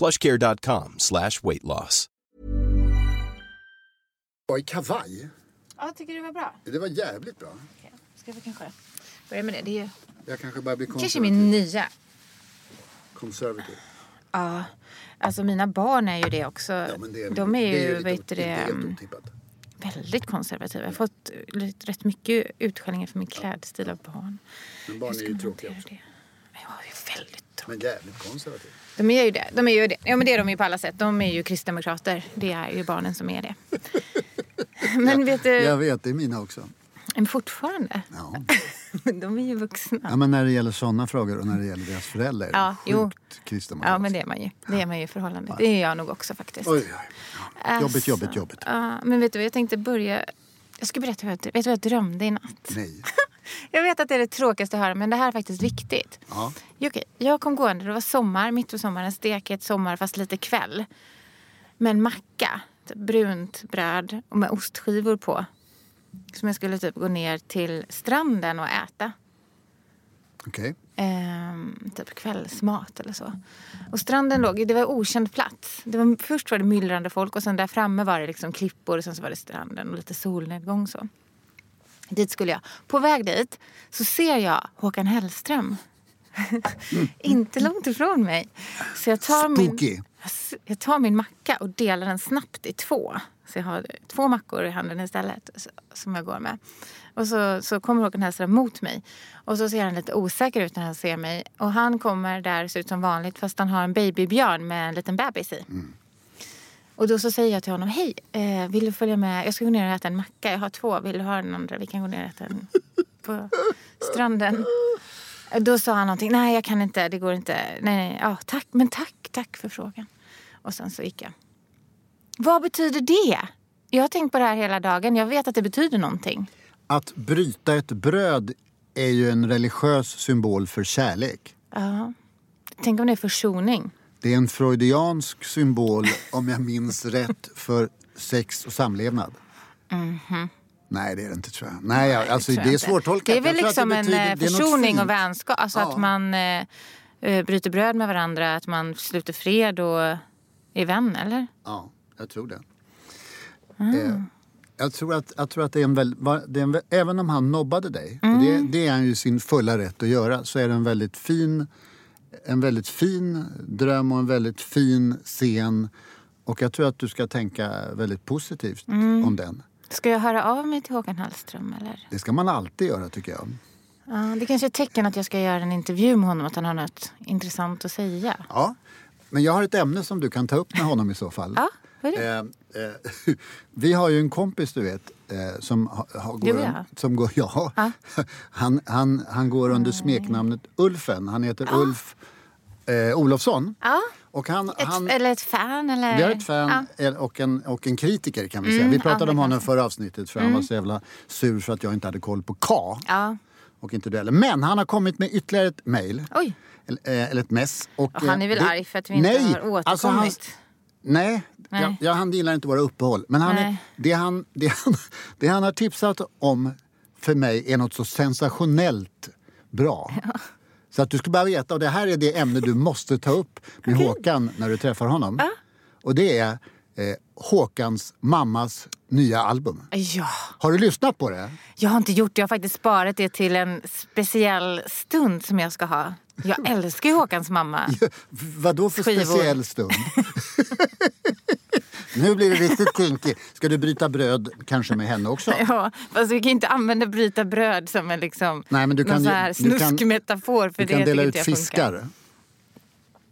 plushcare.com slash weight loss. Och i kavaj. Ja, jag tycker det var bra. Det var jävligt bra. Okej, Ska vi kanske börja med det? Det är ju Jag kanske bara blir kanske konservativ. min nya. konservativ. Ja, alltså mina barn är ju det också. Ja, men det, De är ju, det lite vet du det är det, mm, väldigt konservativa. Jag har fått lite- rätt mycket utskällningar för min klädstil av barn. Men barn är ju tråkiga också. det? Jag är ju väldigt Men jävligt konservativ. De är ju det. De är ju det. Ja, men det är de ju på alla sätt. De är ju kristdemokrater. Det är ju barnen som är det. Men vet du, Jag vet, det är mina också. men fortfarande. Ja. De är ju vuxna. ja, men när det gäller sådana frågor och när det gäller deras föräldrar. Ja, jo. Sjukt kristdemokratiskt. Ja, men det är man ju. Det är man ju i förhållande. Det är jag nog också faktiskt. Oj, oj. Ja. Jobbigt, Alltså, jobbigt, jobbigt. Ja, men vet du vad, jag tänkte börja... Jag ska berätta vad jag, vet du vad jag drömde i natt. Nej. Jag vet att det är det tråkigaste att höra, men det här är faktiskt viktigt. Ja. Okej, jag kom gående, det var sommar, mitt på sommaren, stekigt sommar fast lite kväll. Med en macka, typ brunt bröd och med ostskivor på. Som jag skulle typ gå ner till stranden och äta. Okej. Ehm, typ kvällsmat eller så. Och stranden låg, det var okänd plats. Det var, först var det myllrande folk och sen där framme var det liksom klippor och sen så var det stranden och lite solnedgång så. Dit skulle jag. På väg dit så ser jag Håkan Hellström. Inte långt ifrån mig. Så jag tar, Spooky. min, jag tar min macka och delar den snabbt i två. Så jag har två mackor i handen istället som jag går med. Och så, så kommer Håkan Hellström mot mig. Och så ser han lite osäker ut när han ser mig. Och han kommer där, ser ut som vanligt, fast han har en babybjörn med en liten bebis i. Och då så säger jag till honom, hej, eh, vill du följa med? Jag ska gå ner och äta en macka. Jag har två, vill du ha den andra? Vi kan gå ner och äta en på stranden. Då sa han någonting, nej jag kan inte, det går inte. Nej, nej, ja, tack, men tack, tack för frågan. Och sen så gick jag. Vad betyder det? Jag har tänkt på det här hela dagen. Jag vet att det betyder någonting. Att bryta ett bröd är ju en religiös symbol för kärlek. Ja. Tänk om det är försoning. Det är en freudiansk symbol, om jag minns rätt, för sex och samlevnad. Nej, det är det inte tror jag. Nej. Nej, alltså, det jag är inte. svårtolkat. Det är väl Jag liksom en betyder- eh, det är något försoning och vänskap. Alltså Ja. att man eh, eh, bryter bröd med varandra, att man sluter fred och är vän, eller? Ja, jag tror det. Ah. Eh, jag, tror att, jag tror att det är en väl, va- det är en, vä- även om han nobbade dig, och Mm. det, det är han ju sin fulla rätt att göra, så är det en väldigt fin, en väldigt fin dröm och en väldigt fin scen. Och jag tror att du ska tänka väldigt positivt Mm. om den. Ska jag höra av mig till Håkan Hallström, eller? Det ska man alltid göra tycker jag. Ja, det kanske är ett tecken att jag ska göra en intervju med honom, att han har något intressant att säga. Ja. Men jag har ett ämne som du kan ta upp med honom i så fall. Ja, vad är det? Eh, eh, vi har ju en kompis du vet eh, som ha, ha, går, som går, ja, Ja. Han, han, han går under smeknamnet Ulfen. Han heter Ulf eh, Olofsson. Ja, Och han, ett, han, eller ett fan, eller? vi har ett fan Ja. eh, och, en, och en kritiker kan vi säga. Mm, Vi ja, pratade det om honom förra avsnittet för han var så jävla sur för att jag inte hade koll på K. ja. Och inte du heller. Men han har kommit med ytterligare ett mejl. Eller, eh, eller ett mess. Och, och han är väl eh, det- arg för att vi inte nej, har återkommit? alltså han- Nej, Nej. Jag, jag, han gillar inte våra uppehåll. Men han är, det, han, det, han, det han har tipsat om för mig är något så sensationellt bra. Så att du ska bara veta, och det här är det ämne du måste ta upp med Håkan när du träffar honom. Och det är eh, Håkans mammas nya album. Ja, Har du lyssnat på det? jag har inte gjort det. Jag har faktiskt sparat det till en speciell stund som jag ska ha. Jag älskar ju Håkans mamma. Vad då för Skivor. speciell stund? Nu blir det riktigt kinky. Ska du bryta bröd kanske med henne också? Ja, fast vi kan inte använda bryta bröd som en liksom, Nej, men du kan ju- du kan- snuskmetafor. För Du det kan dela ut funkar. fiskar.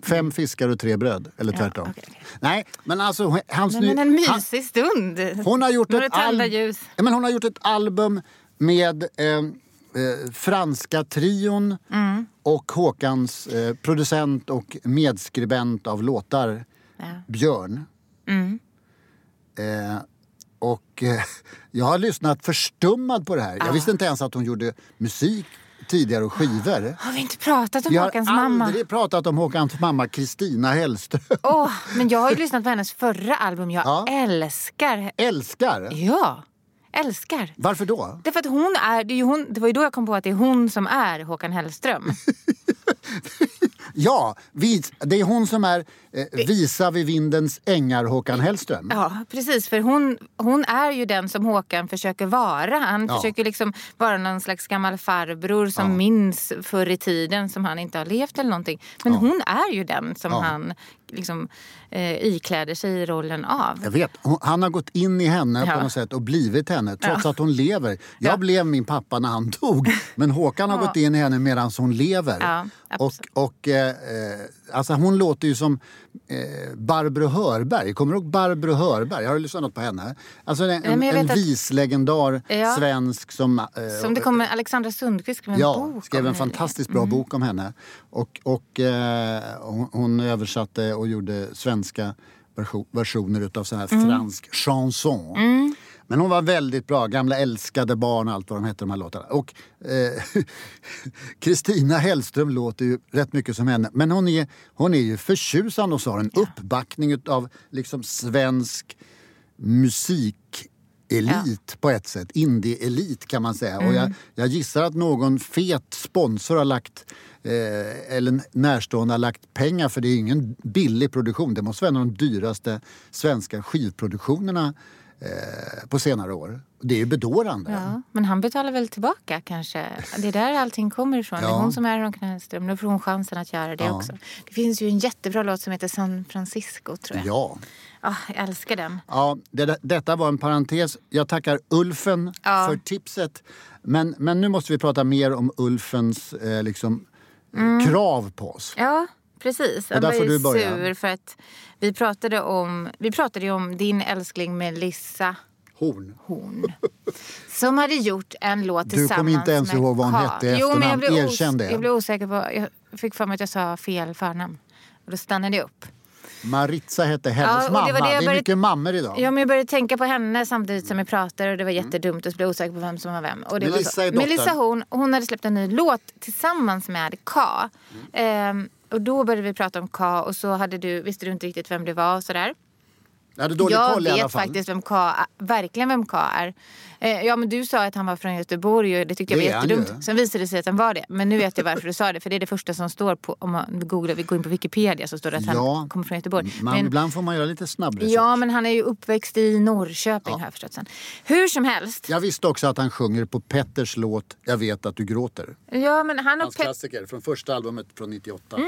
Fem fiskar och tre bröd. Eller tvärtom. okej, okej. Nej, men alltså hans men en ny- han- mysig stund. Hon har gjort, ett, al- ljus. ja, men hon har gjort ett album med eh, eh, franska trion Mm. och Håkans eh, producent och medskribent av låtar, Ja. Björn. Mm. Eh, och eh, jag har lyssnat förstummad på det här. Jag visste inte ens att hon gjorde musik tidigare och skivor. Har vi inte pratat om Vi har Håkans mamma? aldrig pratat om Håkans mamma Kristina Hellström. Åh, men jag har ju lyssnat på hennes förra album. Jag Ja. älskar. Älskar! Ja, älskar. Varför då? Därför att hon är, det, är hon, det var ju då jag kom på att det är hon som är Håkan Hellström. Ja, vis, det är hon som är eh, Visa vid vindens ängar Håkan Hellström. Ja, precis. För hon, hon är ju den som Håkan försöker vara. Han Ja. försöker liksom vara någon slags gammal farbror som minns förr i tiden som han inte har levt eller någonting. Men hon är ju den som Ja. han liksom eh, ikläder sig rollen av. Jag vet, han har gått in i henne Ja. på något sätt och blivit henne trots Ja. att hon lever. Jag Ja. blev min pappa när han dog men Håkan har gått in i henne medan hon lever. Och och eh, eh, alltså hon låter ju som eh, Barbro Hörberg. Kommer du ihåg Barbro Hörberg? Har du lyssnat på henne? Alltså en, en att- vislegendar Ja. svensk som... Eh, Som det kommer, Alexandra Sundqvist skrev en Ja, bok skrev en fantastiskt bra bok om henne. Och, och eh, hon, hon översatte och gjorde svenska version, versioner utav sån här fransk chanson. Men hon var väldigt bra. Gamla älskade barn allt vad de hette de här låtarna. Och eh, Kristina Hellström låter ju rätt mycket som henne. Men hon är, hon är ju förtjusande och så har en uppbackning utav liksom svensk musikelit på ett sätt. Indie-elit kan man säga. Och jag, jag gissar att någon fet sponsor har lagt eh, eller närstående har lagt pengar för det är ingen billig produktion. Det måste vara en av de dyraste svenska skivproduktionerna eh, på senare år. Det är ju bedårande. Ja, men han betalar väl tillbaka kanske. Det är där allting kommer ifrån. Det Ja. är hon som är Håkan Hellström. Nu får hon chansen att göra det Ja. också. Det finns ju en jättebra låt som heter San Francisco tror jag. Ja. Ah, jag älskar den. Ja, det, detta var en parentes. Jag tackar Ulfen Ja. för tipset. Men, men nu måste vi prata mer om Ulfens eh, liksom, Mm. krav på oss. Ja, precis. Han var ju du sur för att vi pratade om, vi pratade ju om din älskling Melissa Horn. Horn. Som hade gjort en låt Du tillsammans kommer inte ens med ihåg vad hon hette i efternamn. Erkänn det. jag blev osäker på, jag fick för mig att jag sa fel förnamn. Och då stannade jag upp. Maritza hette hennes Ja, det mamma. det Det, jag är började- mycket mammor idag. Ja, men jag började tänka på henne samtidigt som jag pratade och det var jättedumt och så blev jag osäker på vem som var vem. Och det Mm. Melissa var är så. dottern. Melissa Horn, hon hade släppt en ny låt tillsammans med Ka. Ehm, och då började vi prata om Ka och så hade du, visste du inte riktigt vem det var och sådär. Jag hade dålig jag koll i alla vet fall. faktiskt vem Ka, verkligen vem Ka är. Eh, ja men du sa att han var från Göteborg och det tyckte jag Det var jättedumt. Sen visade det sig att han var det. Men nu vet jag varför du sa det. För det är det första som står på, om man googlar, vi går in på Wikipedia så står det att Ja. han kommer från Göteborg. Man, Men- Ibland får man göra lite snabb research. Ja, men han är ju uppväxt i Norrköping jag förstått sen. Hur som helst. Jag visste också att han sjunger på Petters låt Jag vet att du gråter. Ja, men han och Hans Pet- klassiker från första albumet från 98.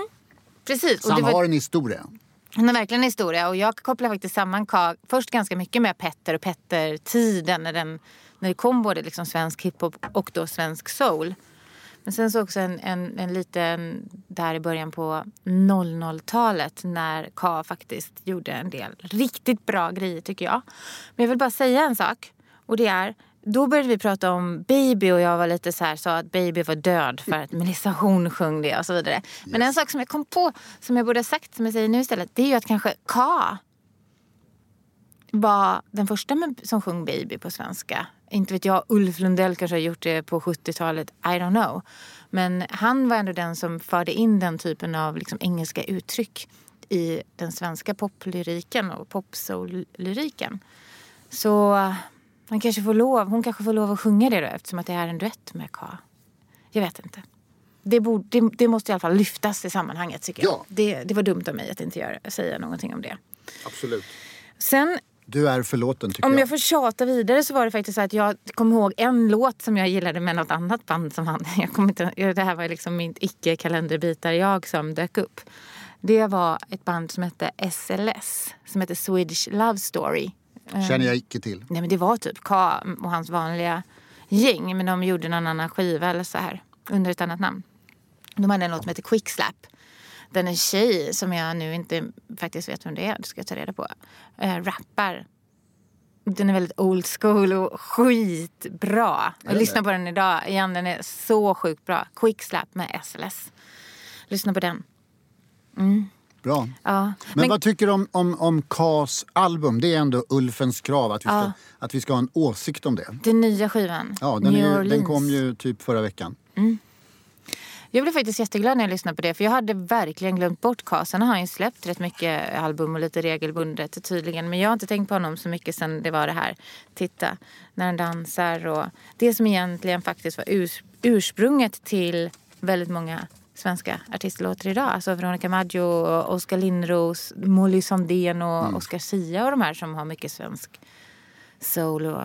Precis. Så Och han var, har en historia. Hon har verkligen en historia. Och jag kopplar faktiskt samman Ka, först ganska mycket med Petter och Petter-tiden när, den, när det kom både liksom svensk hiphop och då svensk soul. Men sen så också en, en, en liten där i början på 00-talet när Ka faktiskt gjorde en del riktigt bra grejer tycker jag. Men jag vill bara säga en sak och det är då började vi prata om Baby och jag var lite så här, sa att Baby var död för att Melissa Horn sjöng det och så vidare. Men en sak som jag kom på som jag borde ha sagt som jag säger nu istället det är ju att kanske Ka var den första som sjöng Baby på svenska. Inte vet jag, Ulf Lundell kanske har gjort det på 70-talet. I don't know. Men han var ändå den som förde in den typen av liksom engelska uttryck i den svenska poplyriken och popsoul-lyriken. Så han kanske får lov, hon kanske får lov att sjunga det då eftersom att det är en duett med Ka. Jag vet inte. Det, borde, det, det måste i alla fall lyftas i sammanhanget tycker jag. Ja. Det, det var dumt av mig att inte göra, säga någonting om det. Absolut. Sen Du är förlåten tycker om jag. jag får tjata vidare så var det faktiskt så att jag kommer ihåg en låt som jag gillade med något annat band som han. Jag kommer inte, det här var liksom min icke-kalenderbitar jag som dök upp. Det var ett band som hette SLS, som hette Swedish Love Story. Känner jag icke till. Nej men det var typ K och hans vanliga gäng. Men de gjorde någon annan skiva eller så här. Under ett annat namn. De hade en låt som heter Quick Slap. Den en tjej som jag nu inte faktiskt vet vem det är, det ska jag ta reda på. Äh, rappar. Den är väldigt old school och skitbra. Jag lyssnar på den idag igen. Den är så sjukt bra. Quick Slap med SLS. Lyssna på den. Bra. Ja. Men, Men- vad tycker du om, om, om Kas album? Det är ändå Ulfens krav att vi, ska, att vi ska ha en åsikt om det. Den nya skivan. Ja, den, New är, den kom ju typ förra veckan. Jag blev faktiskt jätteglad när jag lyssnade på det för jag hade verkligen glömt bort Kas. Han har ju släppt rätt mycket album och lite regelbundet tydligen. Men jag har inte tänkt på honom så mycket sen det var det här. Titta, när han dansar och det som egentligen faktiskt var urs- ursprunget till väldigt många svenska artistlåtar idag. Alltså Veronica Maggio, Oskar Lindros, Molly Sandén och Oscar Sia och de här som har mycket svensk soul och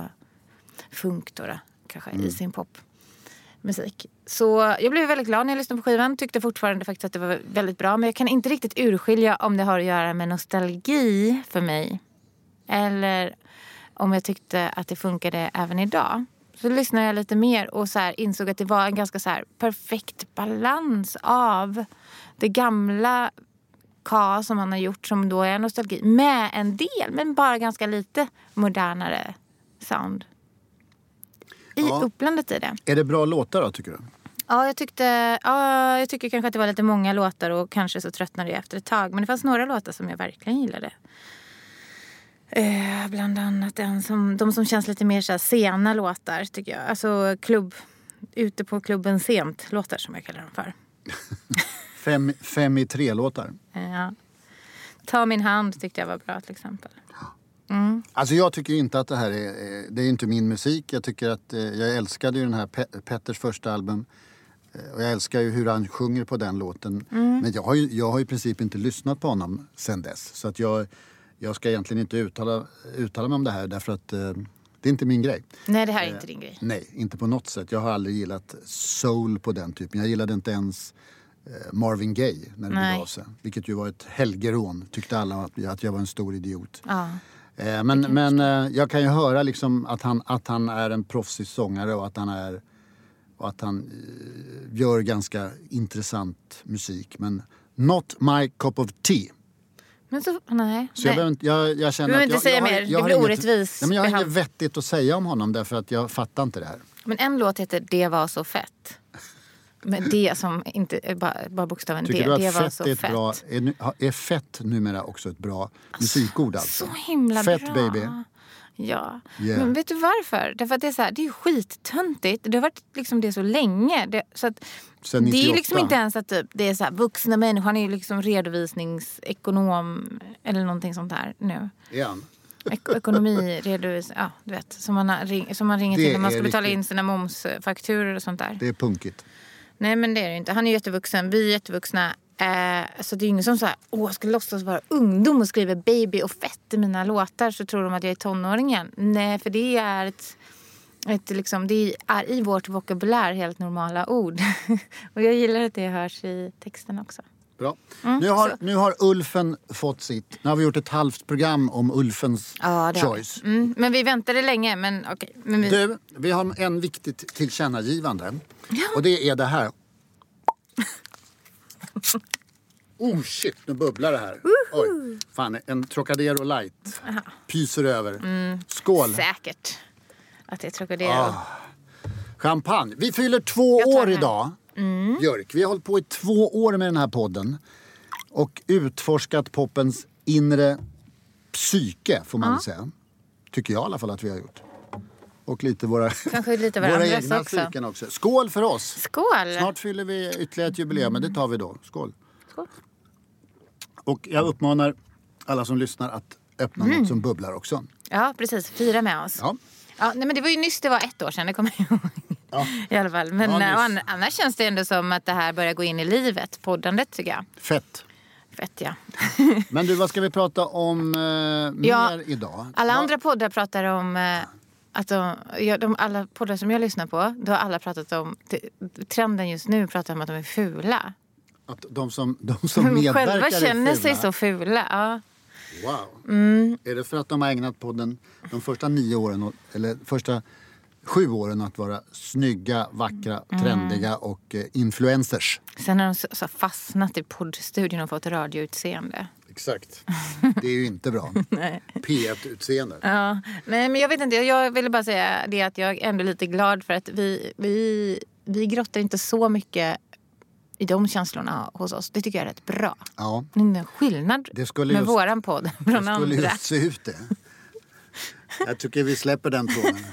funk då, då kanske i sin pop musik. Så jag blev väldigt glad när jag lyssnade på skivan. Tyckte fortfarande faktiskt att det var väldigt bra. Men jag kan inte riktigt urskilja om det har att göra med nostalgi för mig. Eller om jag tyckte att det funkade även idag. Så lyssnade jag lite mer och så insåg att det var en ganska så perfekt balans av det gamla K som han har gjort som då är nostalgi med en del, men bara ganska lite modernare sound. I Ja. upplandet i det. Är det bra låtar då tycker du? Ja, jag tyckte, ja, jag tycker kanske att det var lite många låtar och kanske så tröttnade jag efter ett tag. Men det fanns några låtar som jag verkligen gillade. Eh, bland annat en som, de som känns lite mer så här sena låtar tycker jag. Alltså klubb, ute på klubben sent låtar som jag kallar dem för. Fem, fem i tre-låtar. Ja. Ta min hand tyckte jag var bra till exempel. Alltså jag tycker inte att det här är, eh, det är inte min musik. Jag tycker att, eh, jag älskade ju den här Pe- Petters första album. Eh, Och jag älskar ju hur han sjunger på den låten. Men jag har, ju, jag har i princip inte lyssnat på honom sen dess. Så att jag, jag ska egentligen inte uttala, uttala mig om det här därför att eh, det är inte min grej. Nej, det här är inte din grej. Nej, inte på något sätt. Jag har aldrig gillat soul på den typen. Jag gillade inte ens eh, Marvin Gaye när det begav sig. Vilket ju var ett helgerån, tyckte alla att, jag var en stor idiot. Ja. Eh, men men eh, jag kan ju höra liksom att, han, att han är en proffsig sångare och att han är och att han eh, gör ganska intressant musik. Men not my cup of tea. Men så, nej. Så jag, nej. behöver inte, jag, jag känner Du behöver inte jag, säga jag har, mer. jag Det blir inget- orättvis Nej, men jag har inget vettigt att säga om honom därför att jag fattar inte det här. Men en låt heter Det var så fett. Med det som inte är bara, bara bokstaven Tycker D. du att Det var fett så är ett fett. bra... Är, är fett numera också ett bra musikord alltså? Så himla Fett bra. baby. Ja. Yeah. Men vet du varför? Därför att det är, så här, det är skittöntigt. Det har varit liksom det så länge. Det, så att, det är 98. ju liksom inte ens att typ, det är så här, vuxna människor. Han är ju liksom redovisningsekonom eller någonting sånt där nu. Han? Ek- ekonomi, redovis, ja du vet. Som man, ring, som man ringer Det till när man ska betala riktigt- in sina momsfakturor och sånt där. Det är punkigt. Nej men det är det inte. Han är jättevuxen, vi är jättevuxna. Eh, så det är ingen som säger åh ska låtsas vara ungdom och skriver baby och fett i mina låtar så tror de att jag är tonåringen. Nej för det är ett, ett liksom, det är i vårt vokabulär helt normala ord. och jag gillar att det hörs i texten också. Bra. nu, har, så- nu har Ulfen fått sitt. Nu har vi gjort ett halvt program om Ulfens Ja, choice. Mm, men vi väntade länge men okej. Men vi, Du, vi har en viktigt tillkännagivande. Och det är det här. Oh shit, nu bubblar det här. Oj, fan en Trocadero light. Pyser över. Mm. Skål! Säkert att det är Trocadero. Ah. Champagne. Vi fyller två år idag. Mm. Björk, vi har hållit på i två år med den här podden. Och utforskat popens inre psyke, får man väl säga. Tycker jag i alla fall att vi har gjort. Och lite våra, Kanske lite våra egna också. psyken också. Skål för oss! Skål! Snart fyller vi ytterligare ett jubileum, men det tar vi då. Skål! Skål. Och jag uppmanar alla som lyssnar att öppna Mm. något som bubblar också. Ja precis, fira med oss. Ja. Ja, nej, men det var ju nyss det var ett år sedan, det kommer jag ihåg. I alla fall. Men Ja, eh, nyss. ann- annars känns det ändå som att det här börjar gå in i livet, poddandet tycker jag. Fett! Fett ja. Men du, vad ska vi prata om eh, Ja, mer idag? Alla Va- andra poddar pratar om eh, att de, ja, de, alla poddar som jag lyssnar på, då har alla pratat om, trenden just nu pratar om att de är fula. Att de som, de som medverkar själva är känner sig så fula. Ja. Wow. Mm. Är det för att de har ägnat på den, de första nio åren, eller första sju åren att vara snygga, vackra, Mm. trendiga och eh, influencers? Sen har de så, så fastnat i poddstudion och fått radioutseende. Exakt. Det är ju inte bra. P1-utseende. Ja. Nej, men jag vet inte. Jag ville bara säga det att jag är ändå lite glad för att vi, vi, vi grottar inte så mycket i de känslorna hos oss. Det tycker jag är rätt bra. Ja, Det är en skillnad Det med just- våran podd det från skulle andra. ju se ut det. Jag tycker vi släpper den tråden.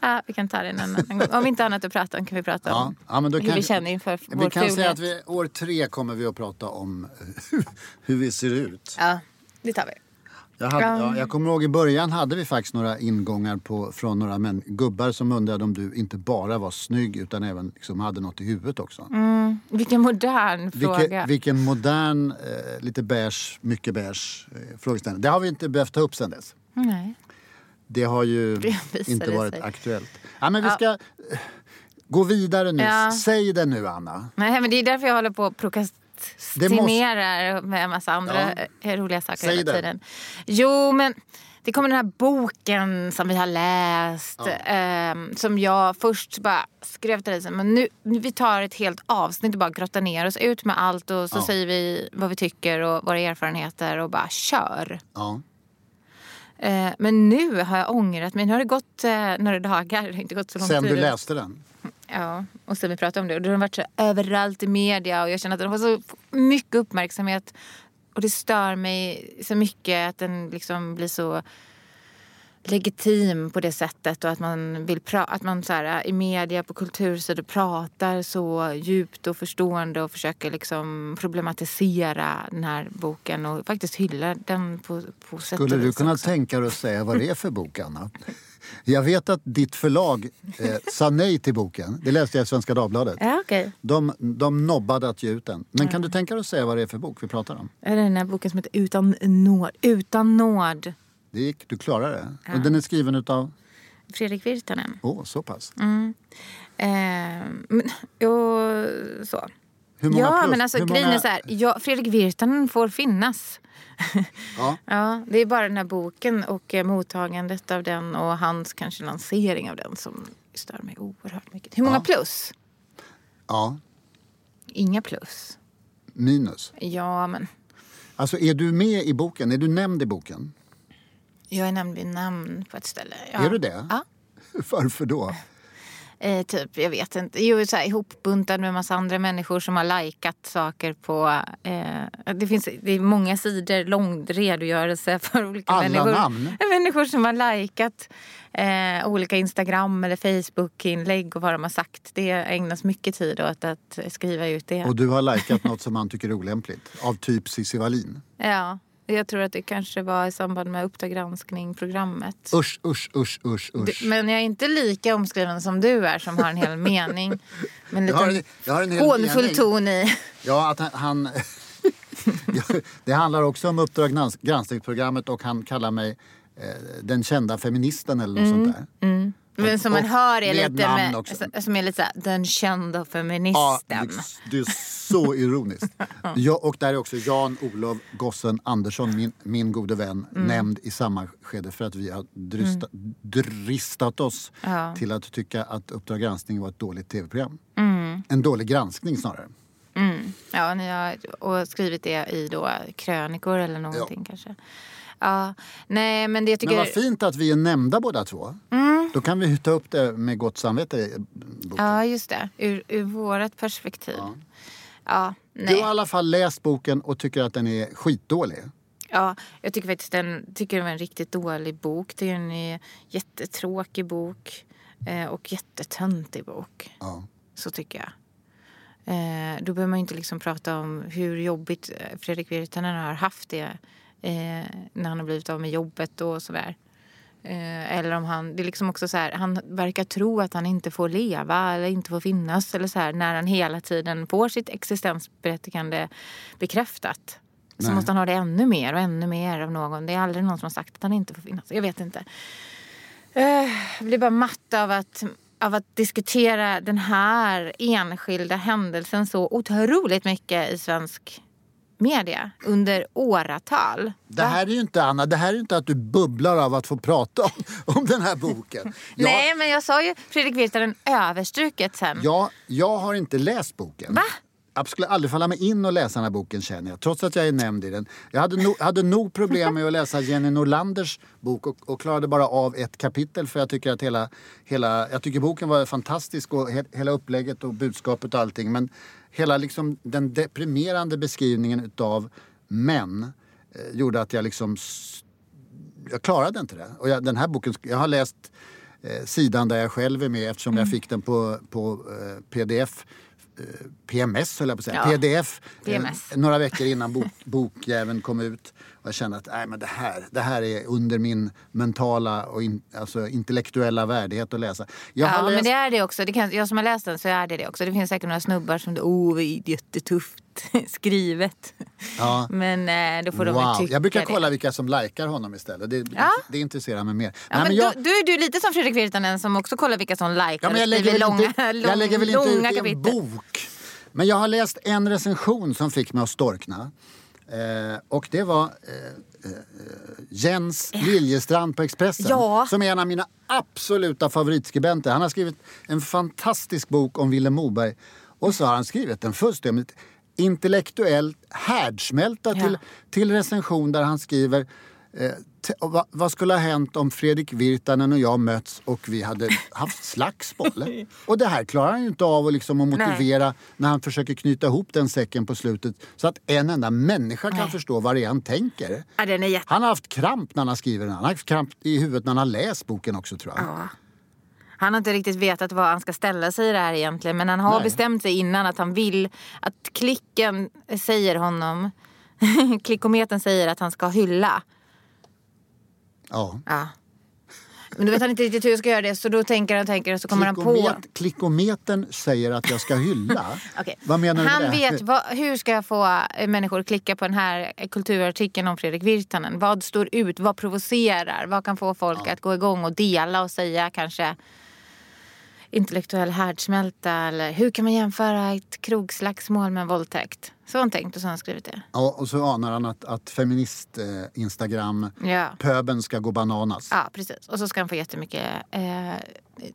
Ja, vi kan ta det en annan gång. Om inte annat att prata om kan vi prata Ja, om ja, men då hur kan, vi känner inför vår Vi kan säga att vi, år tre kommer vi att prata om hur vi ser ut. Ja, det tar vi. Jag, hade, Ja. ja, jag kommer ihåg i början hade vi faktiskt några ingångar på, från några män, gubbar som undrade om du inte bara var snygg utan även liksom hade något i huvudet också. Vilken modern fråga. Vilken, vilken modern, eh, lite beige, mycket beige eh, frågeställning. Det har vi inte behövt ta upp sen dess. Nej. Det har ju Det inte varit sig. aktuellt. Ja, men vi ska eh, gå vidare nu. Ja. Säg det nu Anna. Nej, men det är därför jag håller på och prokrastinerar med en massa andra Ja. eh, roliga saker Säg hela det. tiden. Jo, men det kommer den här boken som vi har läst. ehm, som jag först bara skrev till dig. så, Men nu, vi tar ett helt avsnitt och bara grottar ner oss. Ut med allt och så säger vi vad vi tycker och våra erfarenheter och bara kör. Ja. Eh, men nu har jag ångrat mig. Nu har det gått eh, några dagar. Det har inte gått så lång Sen tid. du läste den. Ja, och sen vi pratade om det. Och då har de varit så överallt i media och jag känner att den har så mycket uppmärksamhet. Och det stör mig så mycket att den liksom blir så legitim på det sättet och att man vill pra- att man så här, i media på kultursidor pratar så djupt och förstående och försöker liksom problematisera den här boken och faktiskt hylla den på, på sätt Skulle du kunna också. tänka dig att säga vad det är för bok, Anna? Jag vet att ditt förlag eh, sa nej till boken. Det läste jag i Svenska Dagbladet. Ja, okej. De, de nobbade att ge ut den. Men kan du tänka dig att säga vad det är för bok vi pratar om? Är det den här boken som heter Utan nåd? Utan nåd. Det gick, du klarar det. Och den är skriven utav... Fredrik Virtanen. Åh, så pass. Mm. Eh, men, jo, så. Hur många ja, plus? men alltså Hur grejen många- är så här. Ja, Fredrik Virtanen får finnas. Ja. Ja, det är bara den här boken och eh, mottagandet av den och hans kanske lansering av den som stör mig oerhört mycket. Hur många Ja. plus? ja, Inga plus. minus. Ja, men Alltså är du med i boken? Är du nämnd i boken? Jag är nämnd vid namn på ett ställe. Ja. Är du det? Ja. Varför då? Eh, typ, jag vet inte. Jo, så här, ihopbuntad med massa andra människor som har likat saker på... Eh, det, finns, det är många sidor lång redogörelse för olika Alla människor. namn? Människor som har likat eh, olika Instagram eller Facebook-inlägg och vad de har sagt. Det ägnas mycket tid åt att skriva ut det. Och du har likat något som man tycker är olämpligt. Av typ Cissi Wallin. Ja, jag tror att det kanske var i samband med Uppdrag granskning-programmet. Usch, usch, usch, usch, Du- usch. Men jag är inte lika omskriven som du är som har en hel mening. Men Jag har en- jag har en hel hånfull ton i. Ja, att han... han det handlar också om Uppdrag grans- granskningsprogrammet och han kallar mig eh, den kända feministen eller något sånt där. Men som man hör är med lite, med, också. som är lite såhär, den kända Ja, feministen. det, det är så ironiskt. Jag, och där är också Jan-Olof Gossen Andersson, min, min gode vän, Mm. nämnd i samma skede för att vi har drysta, dristat oss Ja. till att tycka att Uppdrag granskning var ett dåligt tv-program. Mm. En dålig granskning snarare. Ja, ni har och skrivit det i då krönikor eller någonting kanske. Ja, nej men det tycker... Men vad fint att vi är nämnda båda två. Då kan vi ta upp det med gott samvete boken. Ja, just det. Ur, ur vårat perspektiv. Ja, Du nej. har i alla fall läst boken och tycker att den är skitdålig. Ja, jag tycker faktiskt den, tycker det var en riktigt dålig bok. Det är en jättetråkig bok eh, och jättetöntig bok. Ja. Så tycker jag. Eh, då behöver man inte liksom prata om hur jobbigt eh, Fredrik Virtanen har haft det eh, när han har blivit av med jobbet och sådär. Eh, eller om han, det är liksom också så här, han verkar tro att han inte får leva eller inte får finnas eller så här, när han hela tiden får sitt existensberättigande bekräftat. Så Nej. måste han ha det ännu mer och ännu mer av någon. Det är aldrig någon som har sagt att han inte får finnas. Jag vet inte. Eh, Jag blir bara matt av att av att diskutera den här enskilda händelsen så otroligt mycket i svensk media under åratal. Det här är ju inte Anna, det här är inte att du bubblar av att få prata om, om den här boken. Jag, Nej, men jag sa ju Fredrik Virtanen överstruket sen. jag, jag har inte läst boken. Va? Jag skulle aldrig falla mig in och läsa den här boken känner jag, trots att jag är nämnd i den. Jag hade, no, hade nog problem med att läsa Jenny Norlanders bok och, och klarade bara av ett kapitel för jag tycker att hela, hela jag tycker boken var fantastisk och he, hela upplägget och budskapet och allting. Men hela liksom den deprimerande beskrivningen utav män eh, gjorde att jag liksom jag klarade inte det. Och jag, den här boken, jag har läst eh, sidan där jag själv är med eftersom Mm. jag fick den på, på eh, pdf. Eh, PMS höll jag på att säga. Ja, pdf. PMS. Eh, några veckor innan bok, bokjäveln kom ut. Jag kände att nej, men det, här, det här är under min mentala och in, alltså intellektuella värdighet att läsa. Jag Ja, läst, men det är det också. Det kan, jag som har läst den så är det det också. Det finns säkert några snubbar som åh, vad jättetufft skrivet. Ja. Men eh, då får de wow. tycka Jag brukar det. kolla vilka som likar honom istället. Det, Ja. det intresserar mig mer. Ja, Nej, men jag- då är du lite som Fredrik Virtanen som också kollar vilka som likar Ja, men jag lägger långa, inte, lång, jag lägger väl inte ut en kapitel. bok. Men jag har läst en recension som fick mig att storkna. Eh, och det var eh, eh, Jens Liljestrand på Expressen. Ja. Som är en av mina absoluta favoritskribenter. Han har skrivit en fantastisk bok om Vilhelm Moberg. Och så har han skrivit en fullständigt intellektuell härdsmälta Ja. till, till recension där han skriver eh, vad skulle ha hänt om Fredrik Virtanen och jag mötts och vi hade haft slagsmål? och det här klarar han ju inte av att, liksom, att motivera när han försöker knyta ihop den säcken på slutet så att en enda människa kan förstå vad det är han tänker. Ja, jätte... Han har haft kramp när han har skrivit den. Han har haft kramp i huvudet när han har läst boken också tror jag. Ja. Han har inte riktigt vetat vad han ska ställa sig i det här egentligen. Men han har Nej. bestämt sig innan att han vill att klicken säger honom. Klickometern säger att han ska hylla. Ja. Ja. Men då vet han inte riktigt hur jag ska göra det så då tänker han tänker och så kommer han på. Klickomet, klickometern säger att jag ska hylla. Okej. Vad menar du Han med det? vet vad, hur ska jag få eh, människor att klicka på den här kulturartikeln om Fredrik Virtanen. Vad står ut? Vad provocerar? Vad kan få folk att gå igång och dela och säga kanske intellektuell härdsmälta eller hur kan man jämföra ett krogslagsmål med en våldtäkt? Så har han tänkt och så har han skrivit det. Ja, och så anar han att, att feminist-instagram, Ja. pöben ska gå bananas. Ja, precis. Och så ska han få jättemycket eh,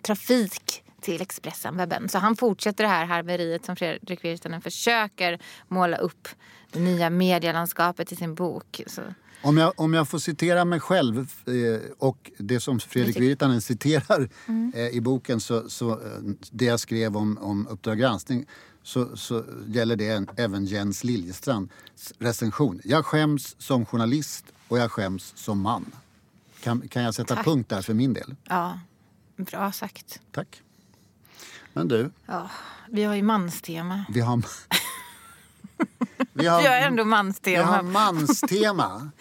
trafik till Expressen, webben. Så han fortsätter det här haveriet som Fredrik Virtanen försöker måla upp. Det nya medielandskapet i sin bok. Så. Om, jag, om jag får citera mig själv eh, och det som Fredrik Virtanen citerar Mm. eh, i boken, så, så, eh, det jag skrev om, om Uppdrag granskning, så, så gäller det en, även Jens Liljestrands recension. Jag skäms som journalist och jag skäms som man. Kan, kan jag sätta Tack. punkt där för min del? Ja, bra sagt. Tack. Men du, Ja, vi har ju manstema. vi har... vi Vi har ändå Vi manstema. har manstema.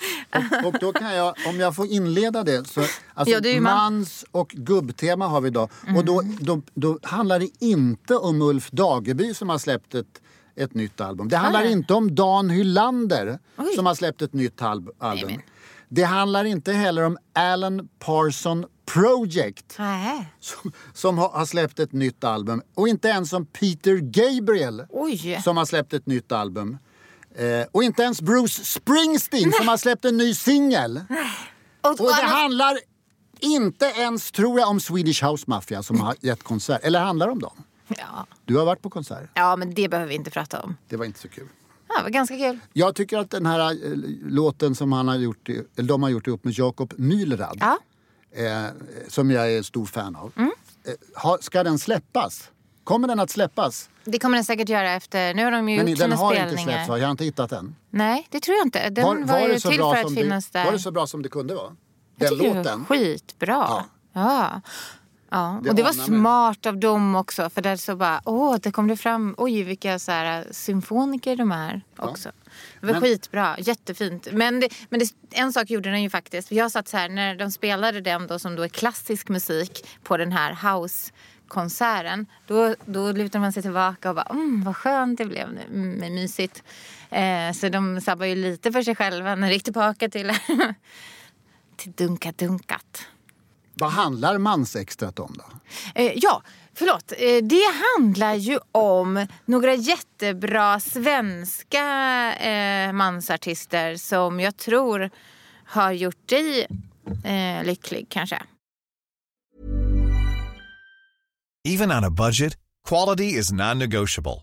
Och, och då kan jag, om jag får inleda det. Så, alltså, Ja, det man- Mm. mans och gubbtema har vi idag. Och då, då, då handlar det inte om Ulf Dageby som har släppt ett, ett nytt album. Det handlar Nej. inte om Dan Hylander Oj. som har släppt ett nytt al- album. men- Det handlar inte heller om Alan Parson Project Nej. som, som har, släppt ett nytt album. Och inte ens om Peter Gabriel Oj. som har släppt ett nytt album. Eh, och inte ens Bruce Springsteen som har släppt en ny singel. Och, Och det handlar inte ens, tror jag, om Swedish House Mafia som har gett konsert. Eller handlar det om dem? ja. Du har varit på konsert. ja, men det behöver vi inte prata om. Det var inte så kul. Ja, det var ganska kul. Jag tycker att den här eh, låten som han har gjort, eller de har gjort ihop med Jakob Mühlrad, Ja. Eh, som jag är stor fan av. Mm. Eh, har, ska den släppas? Kommer den att släppas? Det kommer den säkert göra efter... Nu har de ju Men gjort den har inte spelningar. släppts va? Jag har inte hittat den. Nej, det tror jag inte. Den var, var, ju det så till för att finnas det, där. var det så bra som det kunde vara? Jag Den tycker låten? det var skitbra. Ja. Ja. Ja. Det Och det var smart av dem också. För där så bara, åh, det kom det fram, oj vilka så här, symfoniker de är också. Det var Men- skitbra, jättefint. Men, det, men det, en sak gjorde den ju faktiskt. Jag satt så här, när de spelade den då som då är klassisk musik på den här house-konserten. Då, då lutar man sig tillbaka och bara, mm, vad skönt det blev nu, mm, mysigt. Eh, så de sabbar ju lite för sig själva när de gick tillbaka till, till Dunka Dunkat. Vad handlar mansextrat om då? Eh, ja, förlåt. Eh, det handlar ju om några jättebra svenska eh, mansartister som jag tror har gjort dig eh, lycklig kanske. Even on a budget, quality is non-negotiable.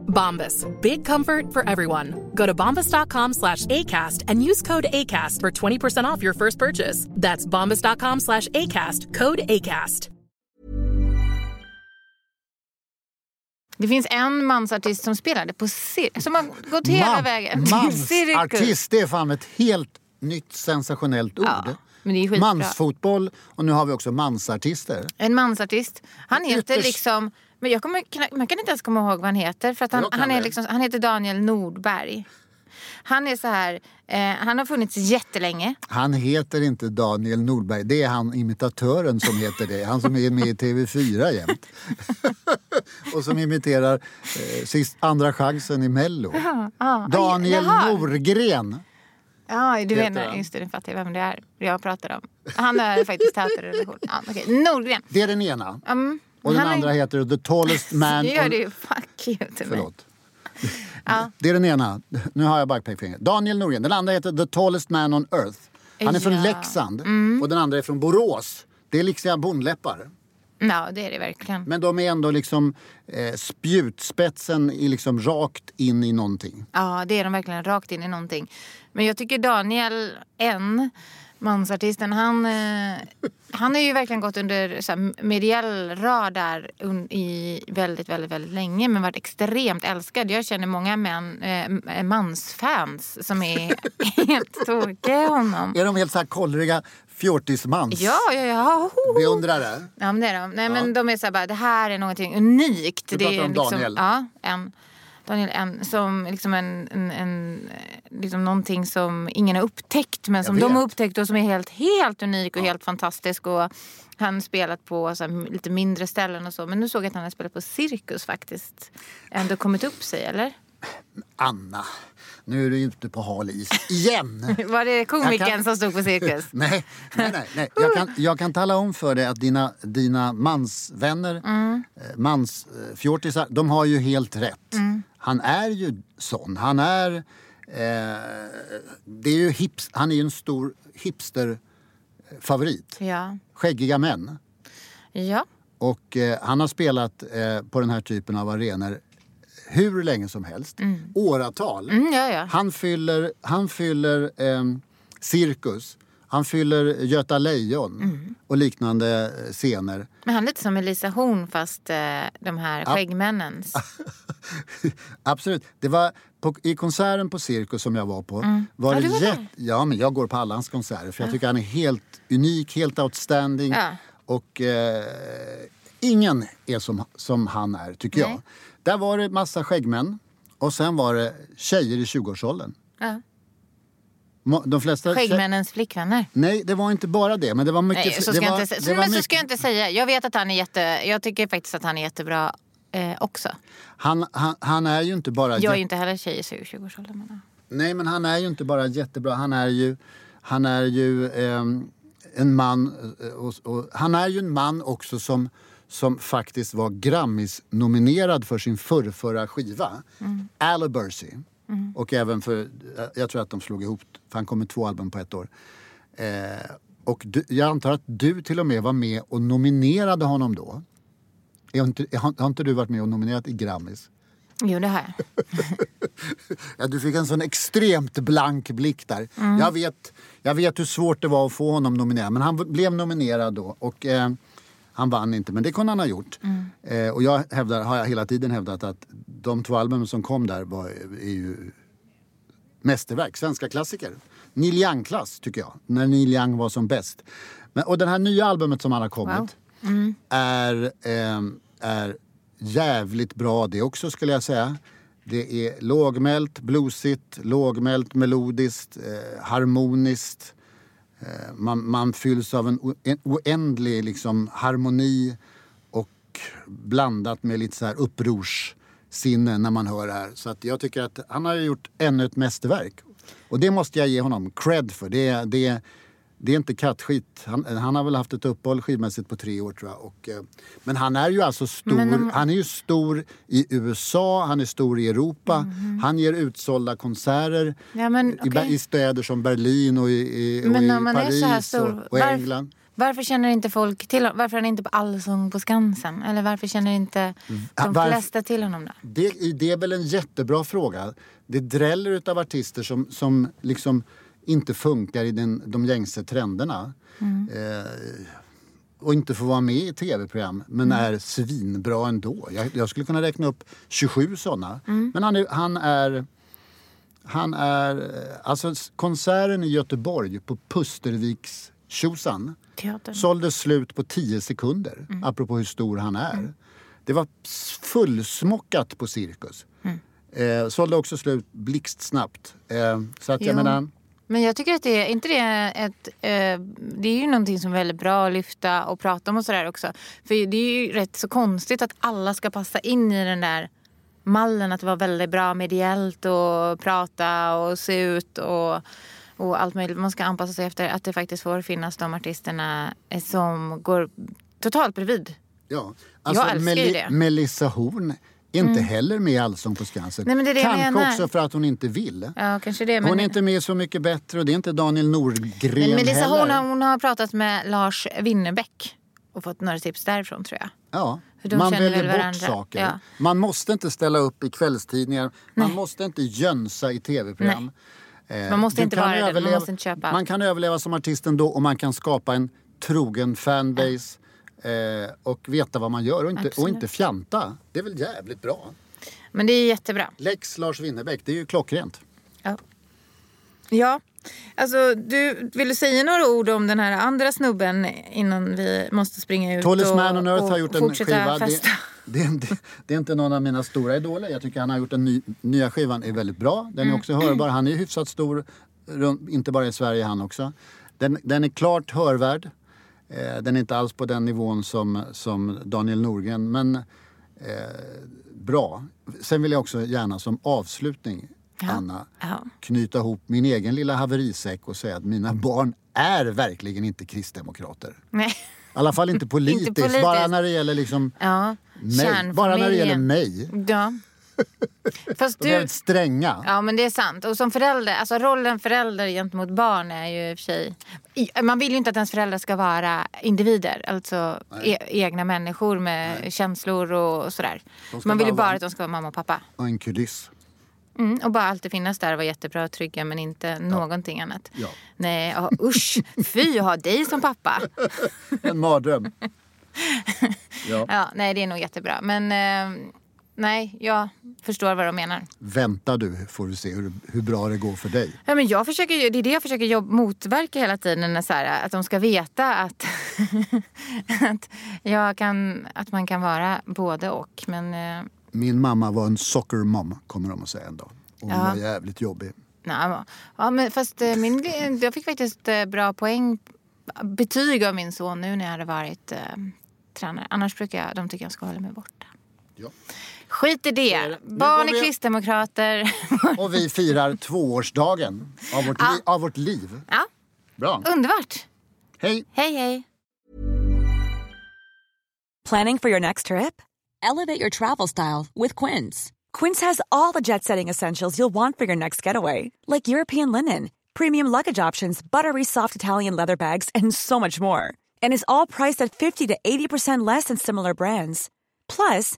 Bombas. Big comfort for everyone. Go to bombas.com slash ACAST and use code ACAST for 20% off your first purchase. That's bombas.com slash ACAST. Code ACAST. Det finns en mansartist som spelade på cirkus, som har gått hela Man- vägen till cirkus. Mansartist, det är fan ett helt nytt sensationellt ord. Ja, men det är skitbra. Mansfotboll och nu har vi också mansartister. En mansartist. Han heter Ytterst- liksom... Men jag kommer, man kan inte ens komma ihåg vad han heter. För att han, han, är liksom, han heter Daniel Nordberg. Han är så här... Eh, han har funnits jättelänge. Han heter inte Daniel Nordberg, det är han imitatören som heter det. Han som är med i TV4 jämt. och som imiterar eh, sist, Andra chansen i Mello. Daniel Jaha. Norgren. Ja, du menar, just det, nu fattar jag vem det är jag pratar om. Han är faktiskt teaterredaktion. Ja, okej. Nordgren. Det är den ena. Mm. Och den är- andra heter The tallest man... Nu gör du ju fuck you till mig. Förlåt. Det är den ena. Nu har jag backpekfingret. Daniel Norgren. Den andra heter The tallest man on earth. Han är från Ja. Mm. Leksand och den andra är från Borås. Det är liksom bondläppar. Ja, det är det verkligen. Men de är ändå liksom eh, spjutspetsen i liksom rakt in i någonting. Ja, det är de verkligen rakt in i någonting. Men jag tycker Daniel N, mansartisten, han, eh, han har ju verkligen gått under så här, mediell radar un, i väldigt, väldigt, väldigt länge men varit extremt älskad. Jag känner många män, eh, mansfans som är helt tokiga i honom. Är de helt så här kollriga fjortismans? Ja, ja, ja. Beundrare? Ja, men det är de. Nej, men de är så här bara, det här är någonting unikt. Du det pratar är om liksom, Daniel. Ja, en. Daniel en, som liksom en, en, en liksom någonting som ingen har upptäckt men som de har upptäckt och som är helt, helt unik och helt fantastisk. Och han har spelat på så här, lite mindre ställen och så. Men nu såg jag att han har spelat på Cirkus faktiskt. Ändå kommit upp sig, eller? Anna, nu är du ute på hal is igen. Var det komikern kan- som stod på Cirkus? nej, nej, nej. nej. Jag, kan, jag kan tala om för dig att dina, dina mansvänner, Mm. eh, mansfjortisar, de har ju helt rätt. Mm. Han är ju sån. Han är... Eh, det är ju hips, han är ju en stor hipsterfavorit. Ja. Skäggiga män. Ja. Och eh, han har spelat eh, på den här typen av arenor hur länge som helst. Åratal. Mm, ja, ja. Han fyller, han fyller ehm, cirkus, han fyller Göta Lejon Mm. och liknande eh, scener. Men han är lite som Elisa Horn fast eh, de här skäggmännens. Absolut. Det var på, I konserten på Cirkus som jag var på var Ja, det du var jätte- där. Ja, men jag går på alla hans konserter för jag tycker han är helt unik, helt outstanding. Ja. Och eh, ingen är som, som han är, tycker Nej. jag. Där var det massa skäggmän och sen var det tjejer i 20-årsåldern. Ja. De flesta Skäggmännens flickvänner. Nej, det var inte bara det. Men det var mycket... Nej, så det ska, var, jag inte, det var men så mycket- ska jag inte säga. Jag vet att han är jätte... Jag tycker faktiskt att han är jättebra eh, också. han, han, han är ju inte bara... Jag är ju inte heller tjej i 20-årsåldern. men- Nej, men han är ju inte bara jättebra. Han är ju... Han är ju ehm, en man, eh, och, och, han är ju en man också som, som faktiskt var Grammis-nominerad för sin förrförra skiva. Mm. Alabursy. Mm. Och även för, jag tror att de slog ihop, för han kom med två album på ett år. Eh, och du, jag antar att du till och med var med och nominerade honom då? Har inte, har, har inte du varit med och nominerat i Grammis? Jo, det har jag. ja, du fick en sån extremt blank blick där. Mm. Jag, vet, jag vet hur svårt det var att få honom nominerad, men han blev nominerad då. Och, eh, han vann inte, men det kunde han ha gjort. Mm. Eh, och jag hävdar, har jag hela tiden hävdat att de två albumen som kom där var, är ju mästerverk, svenska klassiker. Neil Young-klass, tycker jag, när Neil Young var som bäst. Men, och det här nya albumet som han har kommit wow. mm. är, eh, är jävligt bra det också, skulle jag säga. Det är lågmält, bluesigt, lågmält, melodiskt, eh, harmoniskt. Eh, man, man fylls av en, en oändlig liksom, harmoni och blandat med lite så här upprorssinne när man hör det här. Så att jag tycker att han har gjort ännu ett mästerverk. Och det måste jag ge honom cred för. Det, det, det är inte kattskit. Han, han, har väl haft ett uppehåll skivmässigt på tre år tror jag. Och, eh, men han är ju alltså stor. Men, han är ju stor i USA, han är stor i Europa. Mm. Han ger utsålda konserter ja, men, okay. i, i, städer som Berlin och i, i, och i Paris stor, och, och England. Varför känner inte folk till honom? Varför är han inte på Allsång på Skansen? Eller varför känner inte de varför, flesta till honom då? Det, det är väl en jättebra fråga. Det dräller av artister som, som liksom inte funkar i den, de gängse trenderna. Mm. Eh, och inte får vara med i tv-program men mm. är svinbra ändå. Jag, jag, skulle kunna räkna upp 27 sådana. Mm. Men han är, han är... Han är... Alltså konserten i Göteborg på Pusterviks Tjosan sålde slut på 10 sekunder, mm. apropå hur stor han är. Mm. Det var fullsmockat på Cirkus. Mm. Eh, sålde också slut blixtsnabbt. Eh, så att jag menar... Men jag tycker att det är, inte det ett, eh, det är ju någonting som är väldigt bra att lyfta och prata om och sådär också. För det är ju rätt så konstigt att alla ska passa in i den där mallen att vara väldigt bra mediellt och prata och se ut och, och allt möjligt. Man ska anpassa sig efter att det faktiskt får finnas de artisterna som går totalt bredvid. Ja, alltså jag älskar Mel ju det. Melissa Horn inte mm. heller med i Allsång på Skansen. Nej, det det kanske också för att hon inte vill. Ja, kanske det, men... Hon är inte med Så mycket bättre och det är inte Daniel Norgren men Melissa, heller. Hon har, hon har pratat med Lars Winnerbäck och fått några tips därifrån tror jag. Ja, man väljer bort saker. Ja. Man måste inte ställa upp i kvällstidningar. Man Nej. måste inte jönsa i tv-program. Eh, man måste inte vara det, man måste inte köpa. Man kan överleva som artist ändå och man kan skapa en trogen fanbase. Eh, och veta vad man gör och inte, och inte fjanta. Det är väl jävligt bra? Men det är jättebra. Lex Lars Winnerbäck, det är ju klockrent. Ja. Ja. Alltså, du, vill du säga några ord om den här andra snubben innan vi måste springa ut Tallest Man on Earth har gjort en skiva. Det, det, det, det, är inte någon av mina stora idoler. Jag tycker han har gjort en ny, nya skivan är väldigt bra. Den är mm. också hörbar. Han är hyfsat stor, inte bara i Sverige han också. Den, den är klart hörvärd. Eh, den är inte alls på den nivån som, som Daniel Norgren, men eh, bra. Sen vill jag också gärna som avslutning, ja. Anna, ja. knyta ihop min egen lilla haverisäck och säga att mina barn är verkligen inte kristdemokrater. Nej. I alla fall inte politiskt, inte politiskt. bara när det gäller liksom ja. mig. Bara när det gäller mig. Ja. Fast du... De är väldigt stränga. Ja men det är sant. Och som förälder, alltså rollen förälder gentemot barn är ju i och för sig... Man vill ju inte att ens föräldrar ska vara individer. Alltså e egna människor med Nej. känslor och sådär. Man vill ju bara att de ska vara mamma och pappa. Och en kuliss. Mm, och bara alltid finnas där och vara jättebra och trygga men inte ja. någonting annat. Ja. Nej, oh, usch! Fy att ha dig som pappa. en mardröm. ja. ja. Nej, det är nog jättebra. Men eh, nej, jag förstår vad de menar. Vänta du får du se hur, hur bra det går för dig. Ja, men jag försöker, det är det jag försöker jobb, motverka hela tiden. Så här, att de ska veta att, att, jag kan, att man kan vara både och. Men, eh... Min mamma var en soccer mom kommer de att säga en dag. Och hon ja. var jävligt jobbig. Nej, ja, men fast eh, min, jag fick faktiskt eh, bra poäng, betyg av min son nu när jag hade varit eh, tränare. Annars brukar jag, de tycker jag ska hålla mig borta. Ja. Skit i det. Barn är kristdemokrater. Och vi firar tvåårsdagen av vårt, ja. li av vårt liv. Ja. Bra. Underbart. Hej! Hej, hej! Planning for your next trip? Elevate your travel style with Quince. Quince has all the jet setting essentials you'll want for your next getaway, like European linen, premium luggage options, buttery soft Italian leather bags, and so much more. And is all priced at 50 to 80% less than similar brands. Plus,